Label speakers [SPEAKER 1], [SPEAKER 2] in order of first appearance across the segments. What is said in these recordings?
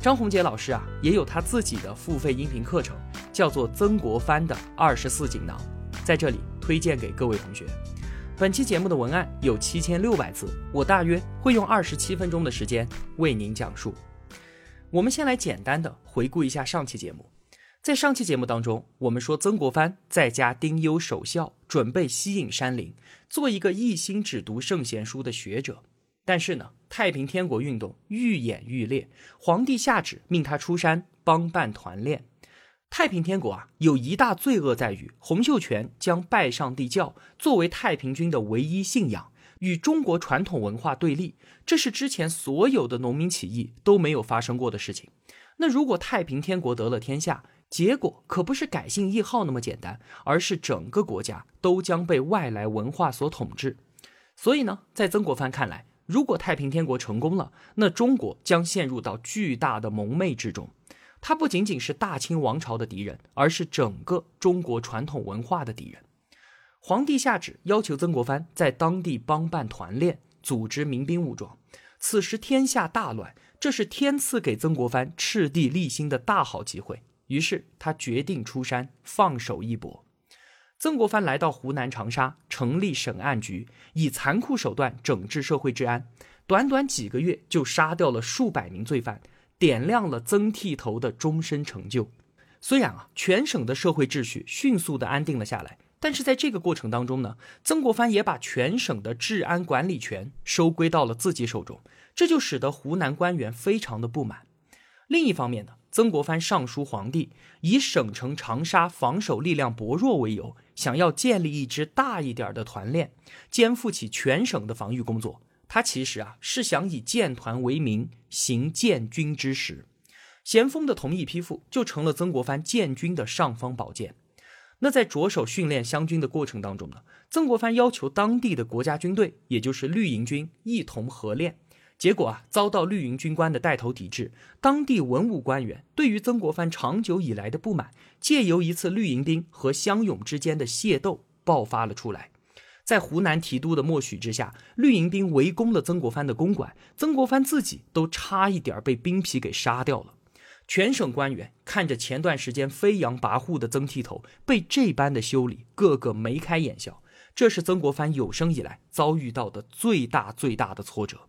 [SPEAKER 1] 张宏杰老师啊，也有他自己的付费音频课程，叫做《曾国藩的二十四锦囊》，在这里推荐给各位同学。本期节目的文案有七千六百字，我大约会用二十七分钟的时间为您讲述。我们先来简单的回顾一下上期节目，在上期节目当中，我们说曾国藩在家丁忧守孝，准备西引山林，做一个一心只读圣贤书的学者。但是呢，太平天国运动愈演愈烈，皇帝下旨命他出山帮办团练。太平天国啊，有一大罪恶在于洪秀全将拜上帝教作为太平军的唯一信仰，与中国传统文化对立。这是之前所有的农民起义都没有发生过的事情。那如果太平天国得了天下，结果可不是改姓易号那么简单，而是整个国家都将被外来文化所统治。所以呢，在曾国藩看来，如果太平天国成功了，那中国将陷入到巨大的蒙昧之中。他不仅仅是大清王朝的敌人，而是整个中国传统文化的敌人。皇帝下旨要求曾国藩在当地帮办团练，组织民兵武装。此时天下大乱，这是天赐给曾国藩赤地立心的大好机会。于是他决定出山，放手一搏。曾国藩来到湖南长沙，成立审案局，以残酷手段整治社会治安。短短几个月，就杀掉了数百名罪犯，点亮了曾剃头的终身成就。虽然啊，全省的社会秩序迅速的安定了下来，但是在这个过程当中呢，曾国藩也把全省的治安管理权收归到了自己手中，这就使得湖南官员非常的不满。另一方面呢，曾国藩上书皇帝，以省城长沙防守力量薄弱为由。想要建立一支大一点的团练，肩负起全省的防御工作。他其实啊是想以建团为名行建军之实。咸丰的同意批复，就成了曾国藩建军的尚方宝剑。那在着手训练湘军的过程当中呢，曾国藩要求当地的国家军队，也就是绿营军一同合练。结果啊，遭到绿营军官的带头抵制。当地文武官员对于曾国藩长久以来的不满，借由一次绿营兵和乡勇之间的械斗爆发了出来。在湖南提督的默许之下，绿营兵围攻了曾国藩的公馆，曾国藩自己都差一点被兵痞给杀掉了。全省官员看着前段时间飞扬跋扈的曾剃头被这般的修理，个个眉开眼笑。这是曾国藩有生以来遭遇到的最大最大的挫折。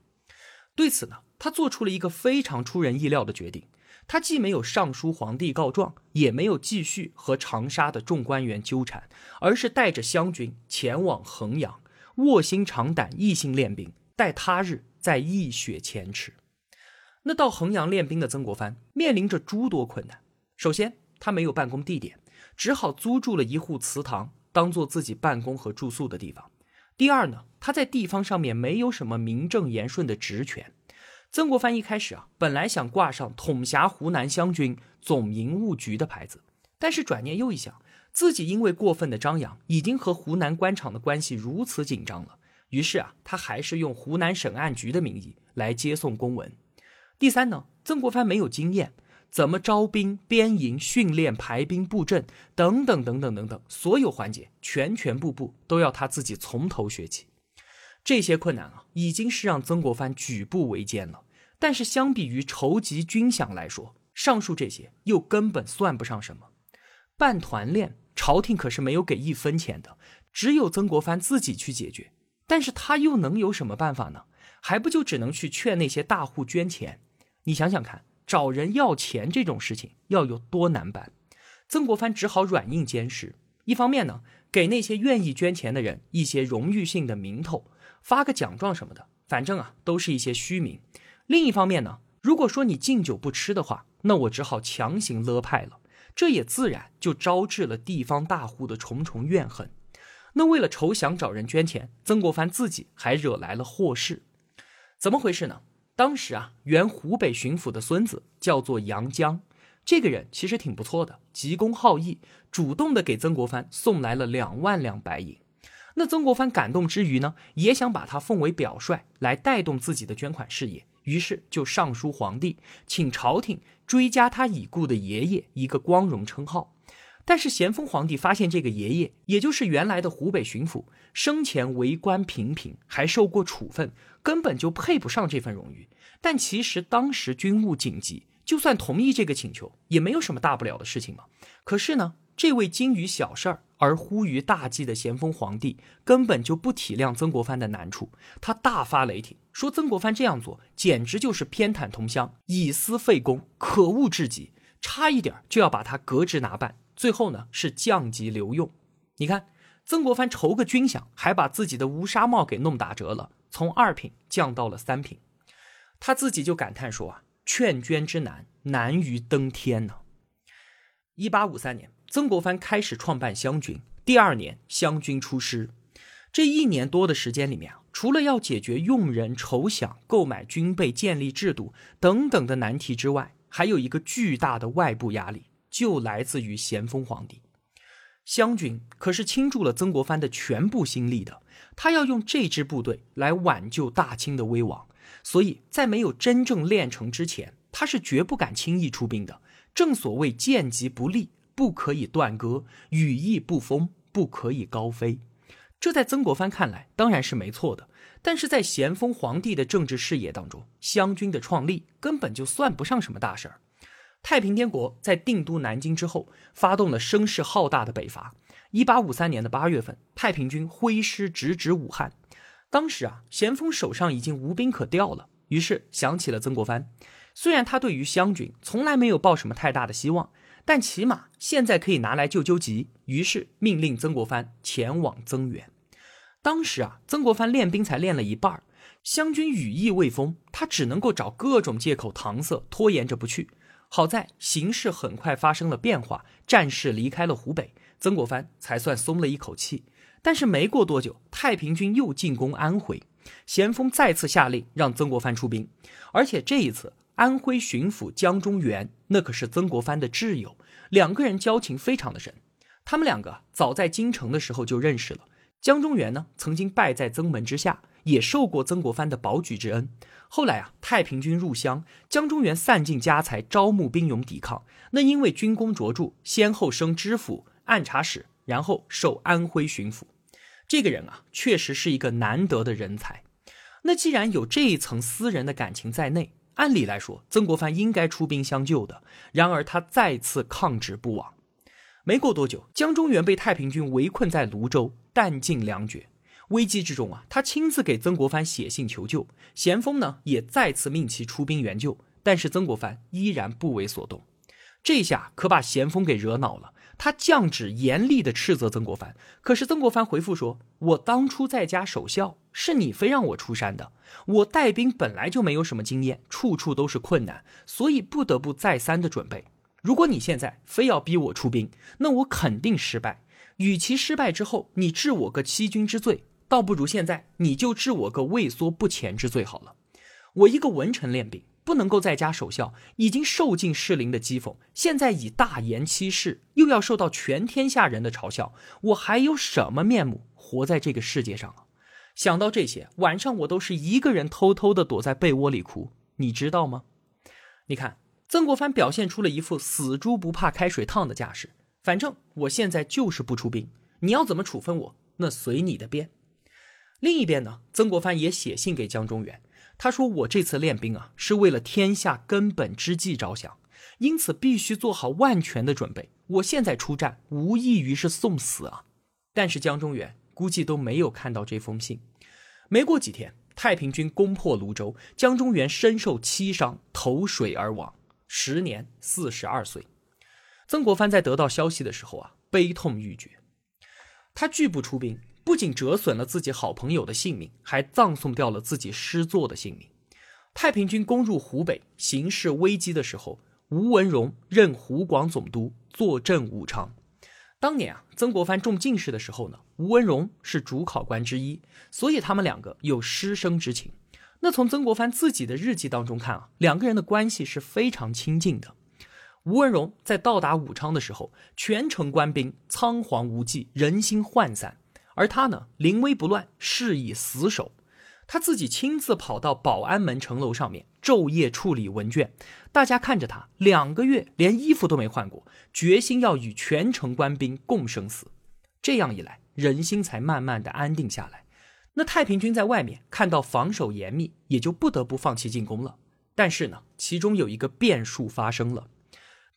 [SPEAKER 1] 对此呢，他做出了一个非常出人意料的决定。他既没有上书皇帝告状，也没有继续和长沙的众官员纠缠，而是带着湘军前往衡阳，卧薪尝胆，一心练兵，待他日再一雪前耻。那到衡阳练兵的曾国藩面临着诸多困难。首先，他没有办公地点，只好租住了一户祠堂，当做自己办公和住宿的地方。第二呢，他在地方上面没有什么名正言顺的职权。曾国藩一开始啊，本来想挂上统辖湖南湘军总营务局的牌子，但是转念又一想，自己因为过分的张扬，已经和湖南官场的关系如此紧张了，于是啊，他还是用湖南审案局的名义来接送公文。第三呢，曾国藩没有经验。怎么招兵、编营、训练、排兵布阵等等等等等等，所有环节全全部部都要他自己从头学起。这些困难啊，已经是让曾国藩举步维艰了。但是相比于筹集军饷来说，上述这些又根本算不上什么。办团练，朝廷可是没有给一分钱的，只有曾国藩自己去解决。但是他又能有什么办法呢？还不就只能去劝那些大户捐钱？你想想看。找人要钱这种事情要有多难办？曾国藩只好软硬兼施。一方面呢，给那些愿意捐钱的人一些荣誉性的名头，发个奖状什么的，反正啊都是一些虚名。另一方面呢，如果说你敬酒不吃的话，那我只好强行勒派了。这也自然就招致了地方大户的重重怨恨。那为了筹饷找人捐钱，曾国藩自己还惹来了祸事。怎么回事呢？当时啊，原湖北巡抚的孙子叫做杨江，这个人其实挺不错的，急公好义，主动的给曾国藩送来了两万两白银。那曾国藩感动之余呢，也想把他奉为表率，来带动自己的捐款事业，于是就上书皇帝，请朝廷追加他已故的爷爷一个光荣称号。但是咸丰皇帝发现这个爷爷，也就是原来的湖北巡抚，生前为官平平，还受过处分，根本就配不上这份荣誉。但其实当时军务紧急，就算同意这个请求，也没有什么大不了的事情嘛。可是呢，这位精于小事儿而忽于大计的咸丰皇帝，根本就不体谅曾国藩的难处，他大发雷霆，说曾国藩这样做简直就是偏袒同乡，以私废公，可恶至极，差一点就要把他革职拿办。最后呢，是降级留用。你看，曾国藩筹个军饷，还把自己的乌纱帽给弄打折了，从二品降到了三品。他自己就感叹说啊：“劝捐之难，难于登天呢。”一八五三年，曾国藩开始创办湘军。第二年，湘军出师。这一年多的时间里面啊，除了要解决用人、筹饷、购买军备、建立制度等等的难题之外，还有一个巨大的外部压力。就来自于咸丰皇帝，湘军可是倾注了曾国藩的全部心力的，他要用这支部队来挽救大清的危亡，所以在没有真正练成之前，他是绝不敢轻易出兵的。正所谓剑疾不利，不可以断戈；羽翼不丰，不可以高飞。这在曾国藩看来当然是没错的，但是在咸丰皇帝的政治视野当中，湘军的创立根本就算不上什么大事儿。太平天国在定都南京之后，发动了声势浩大的北伐。一八五三年的八月份，太平军挥师直指武汉。当时啊，咸丰手上已经无兵可调了，于是想起了曾国藩。虽然他对于湘军从来没有抱什么太大的希望，但起码现在可以拿来救救急。于是命令曾国藩前往增援。当时啊，曾国藩练兵才练了一半，湘军羽翼未丰，他只能够找各种借口搪塞，拖延着不去。好在形势很快发生了变化，战事离开了湖北，曾国藩才算松了一口气。但是没过多久，太平军又进攻安徽，咸丰再次下令让曾国藩出兵，而且这一次安徽巡抚江忠源那可是曾国藩的挚友，两个人交情非常的深。他们两个早在京城的时候就认识了。江忠源呢，曾经拜在曾门之下，也受过曾国藩的保举之恩。后来啊，太平军入湘，江忠源散尽家财招募兵勇抵抗。那因为军功卓著，先后升知府、按察使，然后授安徽巡抚。这个人啊，确实是一个难得的人才。那既然有这一层私人的感情在内，按理来说，曾国藩应该出兵相救的。然而他再次抗旨不往。没过多久，江忠源被太平军围困在泸州。弹尽粮绝，危机之中啊，他亲自给曾国藩写信求救。咸丰呢，也再次命其出兵援救，但是曾国藩依然不为所动。这下可把咸丰给惹恼了，他降旨严厉的斥责曾国藩。可是曾国藩回复说：“我当初在家守孝，是你非让我出山的。我带兵本来就没有什么经验，处处都是困难，所以不得不再三的准备。如果你现在非要逼我出兵，那我肯定失败。”与其失败之后你治我个欺君之罪，倒不如现在你就治我个畏缩不前之罪好了。我一个文臣练兵，不能够在家守孝，已经受尽士林的讥讽，现在以大言欺世，又要受到全天下人的嘲笑，我还有什么面目活在这个世界上啊？想到这些，晚上我都是一个人偷偷的躲在被窝里哭，你知道吗？你看，曾国藩表现出了一副死猪不怕开水烫的架势。反正我现在就是不出兵，你要怎么处分我，那随你的便。另一边呢，曾国藩也写信给江忠源，他说：“我这次练兵啊，是为了天下根本之计着想，因此必须做好万全的准备。我现在出战，无异于是送死啊！”但是江忠源估计都没有看到这封信。没过几天，太平军攻破泸州，江忠源身受七伤，投水而亡，时年四十二岁。曾国藩在得到消息的时候啊，悲痛欲绝。他拒不出兵，不仅折损了自己好朋友的性命，还葬送掉了自己师座的性命。太平军攻入湖北，形势危机的时候，吴文荣任湖广总督，坐镇武昌。当年啊，曾国藩中进士的时候呢，吴文荣是主考官之一，所以他们两个有师生之情。那从曾国藩自己的日记当中看啊，两个人的关系是非常亲近的。吴文荣在到达武昌的时候，全城官兵仓皇无忌，人心涣散，而他呢，临危不乱，誓以死守。他自己亲自跑到保安门城楼上面，昼夜处理文卷。大家看着他，两个月连衣服都没换过，决心要与全城官兵共生死。这样一来，人心才慢慢的安定下来。那太平军在外面看到防守严密，也就不得不放弃进攻了。但是呢，其中有一个变数发生了。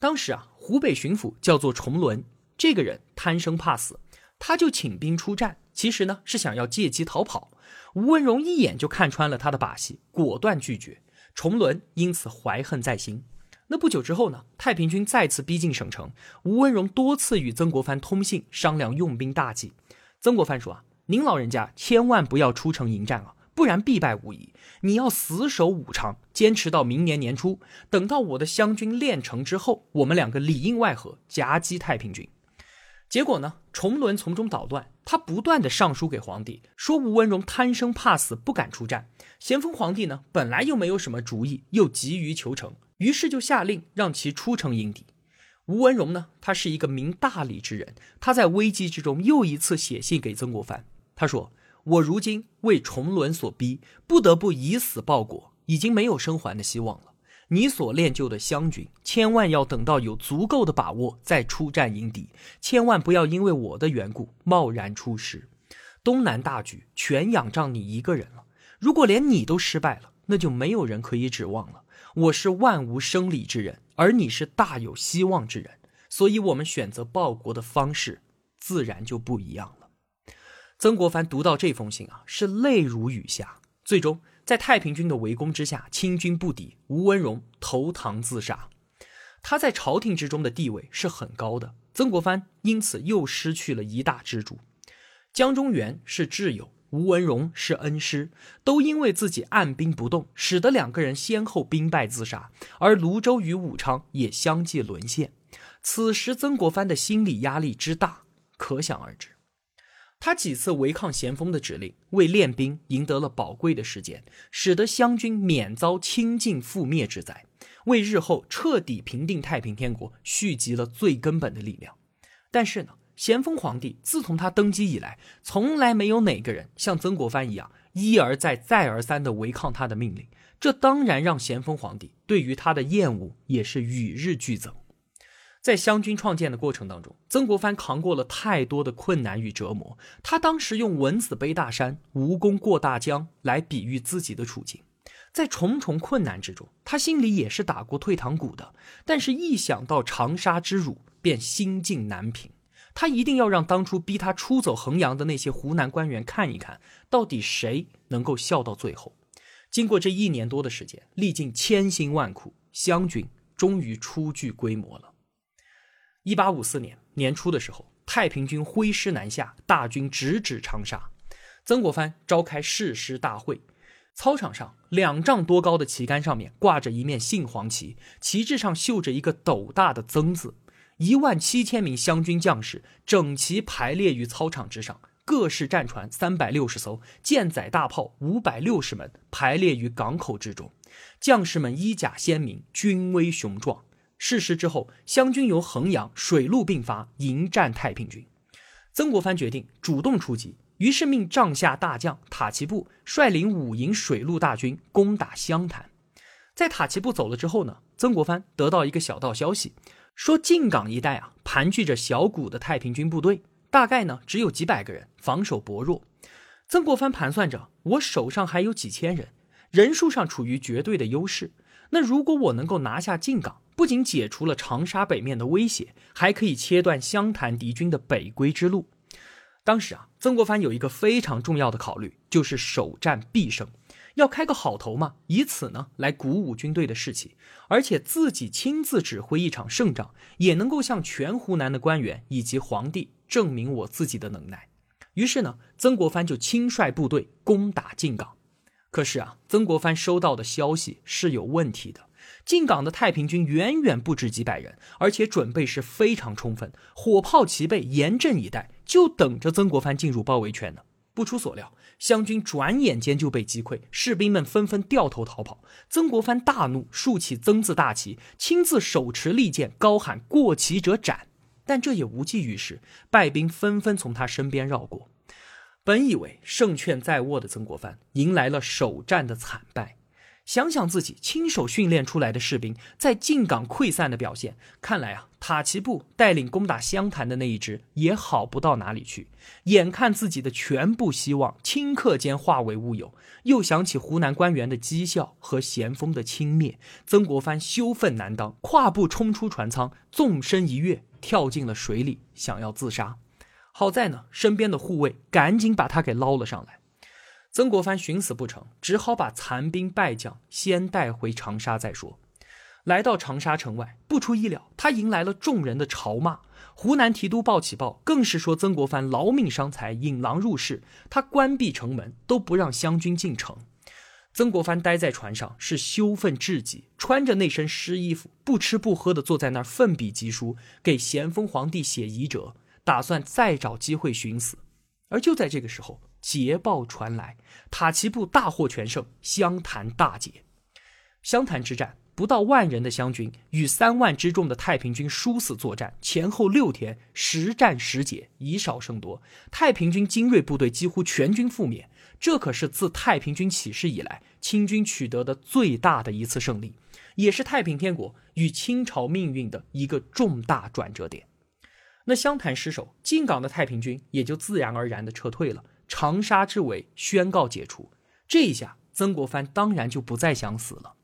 [SPEAKER 1] 当时啊，湖北巡抚叫做崇伦，这个人贪生怕死，他就请兵出战，其实呢是想要借机逃跑。吴文荣一眼就看穿了他的把戏，果断拒绝。崇伦因此怀恨在心。那不久之后呢，太平军再次逼近省城，吴文荣多次与曾国藩通信商量用兵大计。曾国藩说啊，您老人家千万不要出城迎战啊，不然必败无疑。你要死守武昌，坚持到明年年初，等到我的湘军练成之后，我们两个里应外合夹击太平军。结果呢？崇伦从中捣乱，他不断的上书给皇帝，说吴文荣贪生怕死，不敢出战。咸丰皇帝呢，本来又没有什么主意，又急于求成，于是就下令让其出城迎敌。吴文荣呢，他是一个明大理之人，他在危机之中又一次写信给曾国藩，他说：“我如今为崇伦所逼，不得不以死报国，已经没有生还的希望了。”你所练就的湘军，千万要等到有足够的把握再出战迎敌，千万不要因为我的缘故贸然出师。东南大局全仰仗你一个人了。如果连你都失败了，那就没有人可以指望了。我是万无生理之人，而你是大有希望之人，所以我们选择报国的方式自然就不一样了。曾国藩读到这封信啊，是泪如雨下，最终。在太平军的围攻之下，清军不敌，吴文荣投唐自杀。他在朝廷之中的地位是很高的，曾国藩因此又失去了一大支柱。江中源是挚友，吴文荣是恩师，都因为自己按兵不动，使得两个人先后兵败自杀，而泸州与武昌也相继沦陷。此时曾国藩的心理压力之大，可想而知。他几次违抗咸丰的指令，为练兵赢得了宝贵的时间，使得湘军免遭清尽覆灭之灾，为日后彻底平定太平天国蓄积了最根本的力量。但是呢，咸丰皇帝自从他登基以来，从来没有哪个人像曾国藩一样一而再、再而三的违抗他的命令，这当然让咸丰皇帝对于他的厌恶也是与日俱增。在湘军创建的过程当中，曾国藩扛过了太多的困难与折磨。他当时用“蚊子背大山，蜈蚣过大江”来比喻自己的处境。在重重困难之中，他心里也是打过退堂鼓的。但是，一想到长沙之辱，便心境难平。他一定要让当初逼他出走衡阳的那些湖南官员看一看，到底谁能够笑到最后。经过这一年多的时间，历尽千辛万苦，湘军终于初具规模了。一八五四年年初的时候，太平军挥师南下，大军直指长沙。曾国藩召开誓师大会，操场上两丈多高的旗杆上面挂着一面杏黄旗，旗帜上绣着一个斗大的“曾”字。一万七千名湘军将士整齐排列于操场之上，各式战船三百六十艘，舰载大炮五百六十门排列于港口之中，将士们衣甲鲜明，军威雄壮。事师之后，湘军由衡阳水陆并发迎战太平军。曾国藩决定主动出击，于是命帐下大将塔奇布率领五营水陆大军攻打湘潭。在塔奇布走了之后呢，曾国藩得到一个小道消息，说靖港一带啊盘踞着小股的太平军部队，大概呢只有几百个人，防守薄弱。曾国藩盘算着，我手上还有几千人，人数上处于绝对的优势。那如果我能够拿下靖港，不仅解除了长沙北面的威胁，还可以切断湘潭敌军的北归之路。当时啊，曾国藩有一个非常重要的考虑，就是首战必胜，要开个好头嘛，以此呢来鼓舞军队的士气，而且自己亲自指挥一场胜仗，也能够向全湖南的官员以及皇帝证明我自己的能耐。于是呢，曾国藩就亲率部队攻打靖港。可是啊，曾国藩收到的消息是有问题的。进港的太平军远远不止几百人，而且准备是非常充分，火炮齐备，严阵以待，就等着曾国藩进入包围圈呢。不出所料，湘军转眼间就被击溃，士兵们纷纷掉头逃跑。曾国藩大怒，竖起曾字大旗，亲自手持利剑，高喊“过旗者斩”。但这也无济于事，败兵纷纷从他身边绕过。本以为胜券在握的曾国藩，迎来了首战的惨败。想想自己亲手训练出来的士兵在进港溃散的表现，看来啊，塔奇布带领攻打湘潭的那一支也好不到哪里去。眼看自己的全部希望顷刻间化为乌有，又想起湖南官员的讥笑和咸丰的轻蔑，曾国藩羞愤难当，跨步冲出船舱，纵身一跃，跳进了水里，想要自杀。好在呢，身边的护卫赶紧把他给捞了上来。曾国藩寻死不成，只好把残兵败将先带回长沙再说。来到长沙城外，不出意料，他迎来了众人的嘲骂。湖南提督鲍启报更是说曾国藩劳命伤财，引狼入室，他关闭城门都不让湘军进城。曾国藩待在船上是羞愤至极，穿着那身湿衣服，不吃不喝的坐在那儿奋笔疾书，给咸丰皇帝写遗折，打算再找机会寻死。而就在这个时候。捷报传来，塔奇布大获全胜，湘潭大捷。湘潭之战，不到万人的湘军与三万之众的太平军殊死作战，前后六天，十战十捷，以少胜多。太平军精锐部队几乎全军覆灭，这可是自太平军起事以来，清军取得的最大的一次胜利，也是太平天国与清朝命运的一个重大转折点。那湘潭失守，进港的太平军也就自然而然的撤退了。长沙之围宣告解除，这一下曾国藩当然就不再想死了。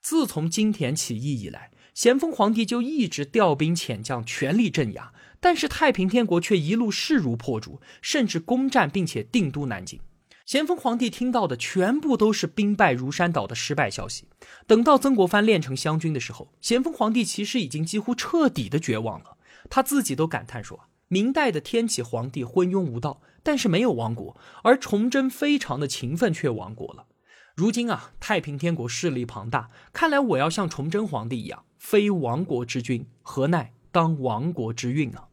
[SPEAKER 1] 自从金田起义以来，咸丰皇帝就一直调兵遣将，全力镇压，但是太平天国却一路势如破竹，甚至攻占并且定都南京。咸丰皇帝听到的全部都是兵败如山倒的失败消息。等到曾国藩练成湘军的时候，咸丰皇帝其实已经几乎彻底的绝望了，他自己都感叹说。明代的天启皇帝昏庸无道，但是没有亡国；而崇祯非常的勤奋，却亡国了。如今啊，太平天国势力庞大，看来我要像崇祯皇帝一样，非亡国之君，何奈当亡国之运啊！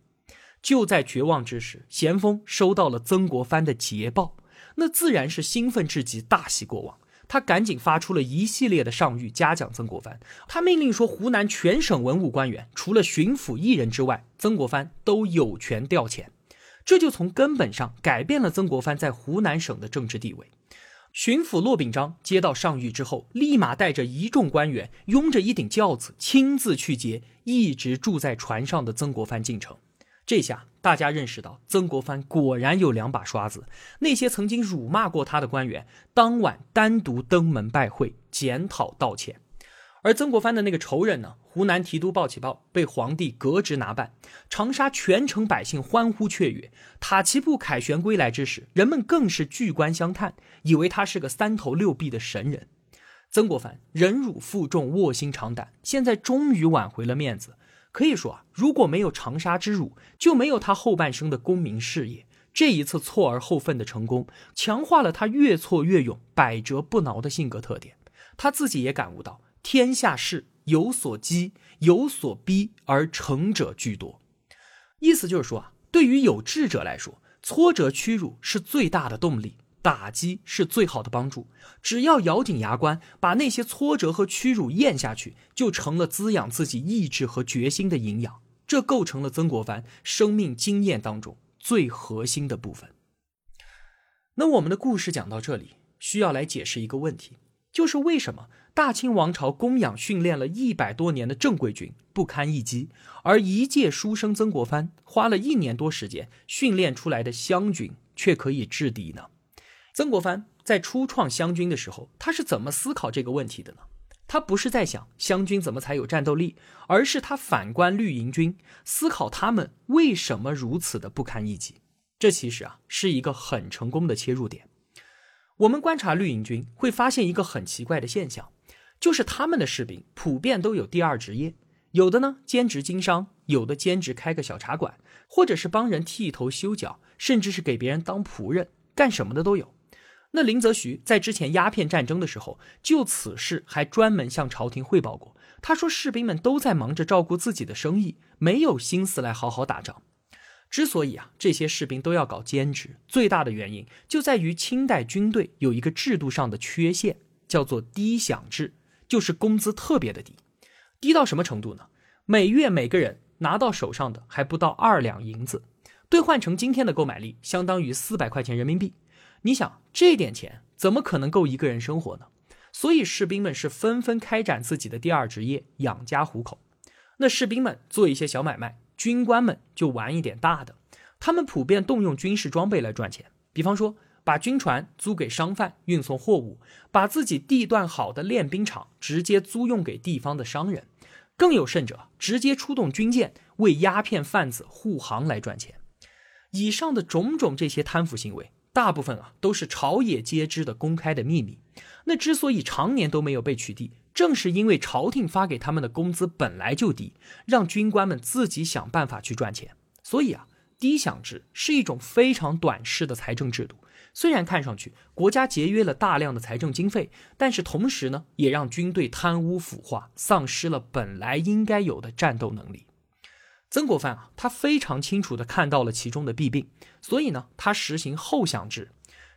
[SPEAKER 1] 就在绝望之时，咸丰收到了曾国藩的捷报，那自然是兴奋至极，大喜过望。他赶紧发出了一系列的上谕，嘉奖曾国藩。他命令说，湖南全省文武官员，除了巡抚一人之外，曾国藩都有权调遣。这就从根本上改变了曾国藩在湖南省的政治地位。巡抚骆秉章接到上谕之后，立马带着一众官员，拥着一顶轿子，亲自去接一直住在船上的曾国藩进城。这下大家认识到，曾国藩果然有两把刷子。那些曾经辱骂过他的官员，当晚单独登门拜会，检讨道歉。而曾国藩的那个仇人呢？湖南提督鲍起报被皇帝革职拿办，长沙全城百姓欢呼雀跃。塔奇布凯旋归来之时，人们更是聚观相叹，以为他是个三头六臂的神人。曾国藩忍辱负重，卧薪尝胆，现在终于挽回了面子。可以说啊，如果没有长沙之辱，就没有他后半生的功名事业。这一次错而后奋的成功，强化了他越挫越勇、百折不挠的性格特点。他自己也感悟到，天下事有所激，有所逼，而成者居多。意思就是说啊，对于有志者来说，挫折屈辱是最大的动力。打击是最好的帮助，只要咬紧牙关，把那些挫折和屈辱咽下去，就成了滋养自己意志和决心的营养。这构成了曾国藩生命经验当中最核心的部分。那我们的故事讲到这里，需要来解释一个问题，就是为什么大清王朝供养训练了一百多年的正规军不堪一击，而一介书生曾国藩花了一年多时间训练出来的湘军却可以制敌呢？曾国藩在初创湘军的时候，他是怎么思考这个问题的呢？他不是在想湘军怎么才有战斗力，而是他反观绿营军，思考他们为什么如此的不堪一击。这其实啊是一个很成功的切入点。我们观察绿营军，会发现一个很奇怪的现象，就是他们的士兵普遍都有第二职业，有的呢兼职经商，有的兼职开个小茶馆，或者是帮人剃头修脚，甚至是给别人当仆人，干什么的都有。那林则徐在之前鸦片战争的时候，就此事还专门向朝廷汇报过。他说，士兵们都在忙着照顾自己的生意，没有心思来好好打仗。之所以啊这些士兵都要搞兼职，最大的原因就在于清代军队有一个制度上的缺陷，叫做低饷制，就是工资特别的低，低到什么程度呢？每月每个人拿到手上的还不到二两银子，兑换成今天的购买力相当于四百块钱人民币。你想这点钱怎么可能够一个人生活呢？所以士兵们是纷纷开展自己的第二职业，养家糊口。那士兵们做一些小买卖。军官们就玩一点大的，他们普遍动用军事装备来赚钱，比方说把军船租给商贩运送货物，把自己地段好的练兵场直接租用给地方的商人，更有甚者，直接出动军舰为鸦片贩子护航来赚钱。以上的种种这些贪腐行为，大部分啊都是朝野皆知的公开的秘密。那之所以常年都没有被取缔。正是因为朝廷发给他们的工资本来就低，让军官们自己想办法去赚钱，所以啊，低饷制是一种非常短视的财政制度。虽然看上去国家节约了大量的财政经费，但是同时呢，也让军队贪污腐化，丧失了本来应该有的战斗能力。曾国藩啊，他非常清楚地看到了其中的弊病，所以呢，他实行后饷制，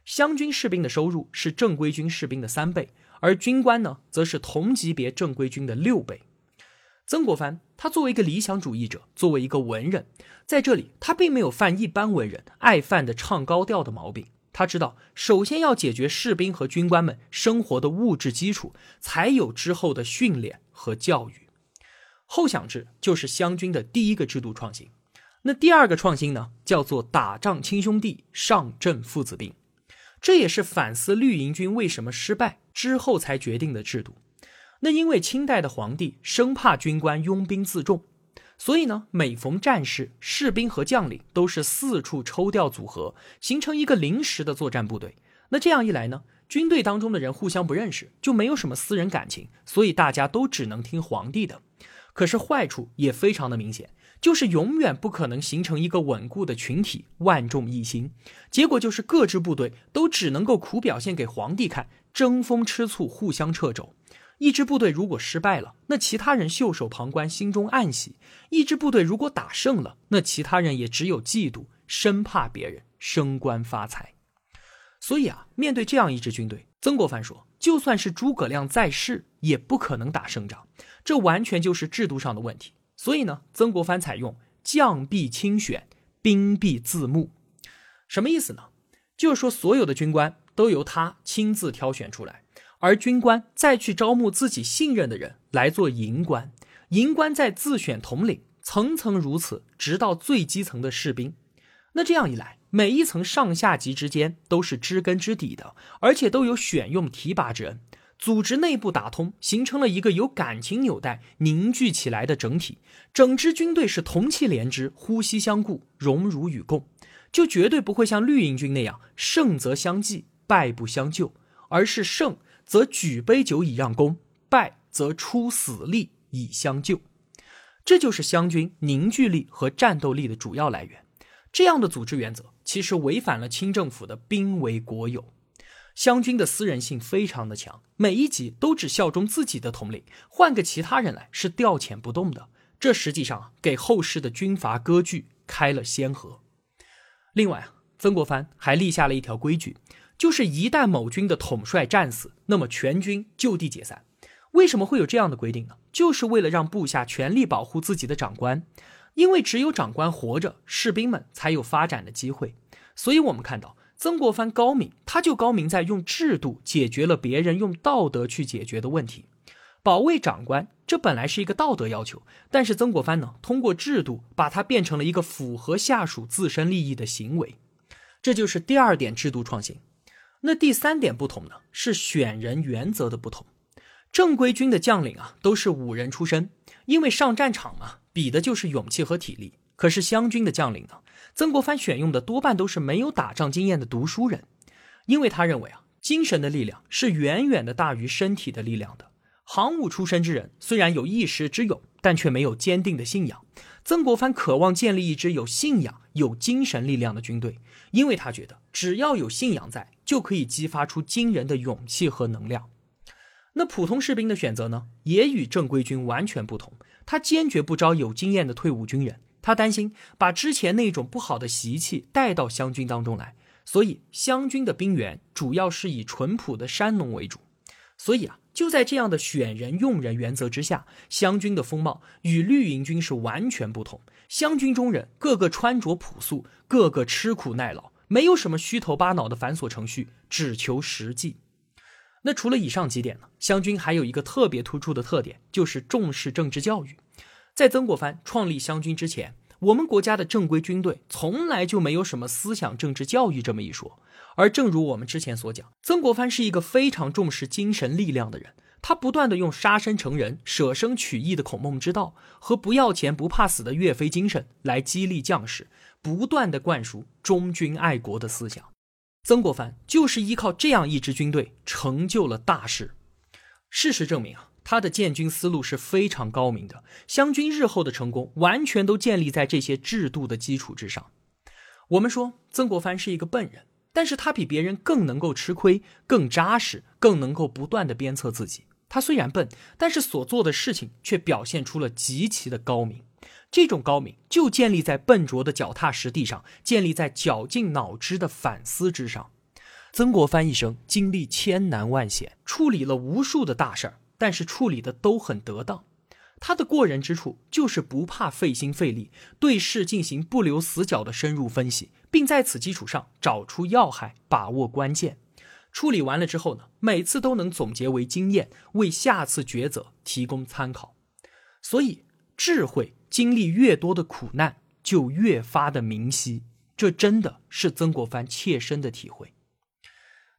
[SPEAKER 1] 湘军士兵的收入是正规军士兵的三倍。而军官呢，则是同级别正规军的六倍。曾国藩他作为一个理想主义者，作为一个文人，在这里他并没有犯一般文人爱犯的唱高调的毛病。他知道，首先要解决士兵和军官们生活的物质基础，才有之后的训练和教育。后饷制就是湘军的第一个制度创新。那第二个创新呢，叫做打仗亲兄弟，上阵父子兵。这也是反思绿营军为什么失败之后才决定的制度。那因为清代的皇帝生怕军官拥兵自重，所以呢，每逢战事，士兵和将领都是四处抽调组合，形成一个临时的作战部队。那这样一来呢，军队当中的人互相不认识，就没有什么私人感情，所以大家都只能听皇帝的。可是坏处也非常的明显。就是永远不可能形成一个稳固的群体，万众一心。结果就是各支部队都只能够苦表现给皇帝看，争风吃醋，互相掣肘。一支部队如果失败了，那其他人袖手旁观，心中暗喜；一支部队如果打胜了，那其他人也只有嫉妒，生怕别人升官发财。所以啊，面对这样一支军队，曾国藩说，就算是诸葛亮在世，也不可能打胜仗。这完全就是制度上的问题。所以呢，曾国藩采用将必亲选，兵必自募，什么意思呢？就是说，所有的军官都由他亲自挑选出来，而军官再去招募自己信任的人来做营官，营官再自选统领，层层如此，直到最基层的士兵。那这样一来，每一层上下级之间都是知根知底的，而且都有选用提拔之恩。组织内部打通，形成了一个有感情纽带凝聚起来的整体。整支军队是同气连枝、呼吸相顾、荣辱与共，就绝对不会像绿营军那样胜则相济，败不相救，而是胜则举杯酒以让功，败则出死力以相救。这就是湘军凝聚力和战斗力的主要来源。这样的组织原则其实违反了清政府的兵为国有。湘军的私人性非常的强，每一级都只效忠自己的统领，换个其他人来是调遣不动的。这实际上给后世的军阀割据开了先河。另外啊，曾国藩还立下了一条规矩，就是一旦某军的统帅战死，那么全军就地解散。为什么会有这样的规定呢？就是为了让部下全力保护自己的长官，因为只有长官活着，士兵们才有发展的机会。所以我们看到。曾国藩高明，他就高明在用制度解决了别人用道德去解决的问题。保卫长官，这本来是一个道德要求，但是曾国藩呢，通过制度把它变成了一个符合下属自身利益的行为。这就是第二点制度创新。那第三点不同呢，是选人原则的不同。正规军的将领啊，都是武人出身，因为上战场嘛，比的就是勇气和体力。可是湘军的将领呢？曾国藩选用的多半都是没有打仗经验的读书人，因为他认为啊，精神的力量是远远的大于身体的力量的。行伍出身之人虽然有一时之勇，但却没有坚定的信仰。曾国藩渴望建立一支有信仰、有精神力量的军队，因为他觉得只要有信仰在，就可以激发出惊人的勇气和能量。那普通士兵的选择呢，也与正规军完全不同。他坚决不招有经验的退伍军人。他担心把之前那种不好的习气带到湘军当中来，所以湘军的兵员主要是以淳朴的山农为主。所以啊，就在这样的选人用人原则之下，湘军的风貌与绿营军是完全不同。湘军中人个个穿着朴素，个个吃苦耐劳，没有什么虚头巴脑的繁琐程序，只求实际。那除了以上几点呢？湘军还有一个特别突出的特点，就是重视政治教育。在曾国藩创立湘军之前，我们国家的正规军队从来就没有什么思想政治教育这么一说。而正如我们之前所讲，曾国藩是一个非常重视精神力量的人。他不断的用杀身成仁、舍生取义的孔孟之道和不要钱不怕死的岳飞精神来激励将士，不断的灌输忠君爱国的思想。曾国藩就是依靠这样一支军队成就了大事。事实证明啊，他的建军思路是非常高明的。湘军日后的成功完全都建立在这些制度的基础之上。我们说曾国藩是一个笨人，但是他比别人更能够吃亏、更扎实、更能够不断的鞭策自己。他虽然笨，但是所做的事情却表现出了极其的高明。这种高明就建立在笨拙的脚踏实地上，建立在绞尽脑汁的反思之上。曾国藩一生经历千难万险，处理了无数的大事儿，但是处理的都很得当。他的过人之处就是不怕费心费力，对事进行不留死角的深入分析，并在此基础上找出要害，把握关键。处理完了之后呢，每次都能总结为经验，为下次抉择提供参考。所以，智慧经历越多的苦难，就越发的明晰。这真的是曾国藩切身的体会。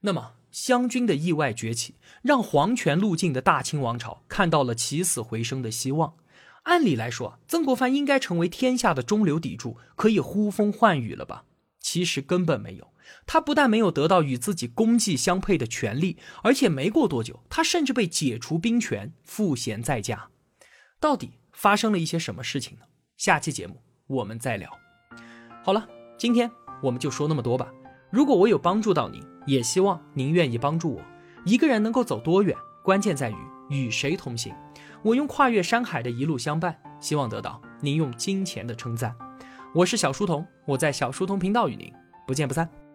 [SPEAKER 1] 那么，湘军的意外崛起，让皇权路径的大清王朝看到了起死回生的希望。按理来说，曾国藩应该成为天下的中流砥柱，可以呼风唤雨了吧？其实根本没有。他不但没有得到与自己功绩相配的权利，而且没过多久，他甚至被解除兵权，赋闲在家。到底发生了一些什么事情呢？下期节目我们再聊。好了，今天我们就说那么多吧。如果我有帮助到您，也希望您愿意帮助我。一个人能够走多远，关键在于与谁同行。我用跨越山海的一路相伴，希望得到您用金钱的称赞。我是小书童，我在小书童频道与您不见不散。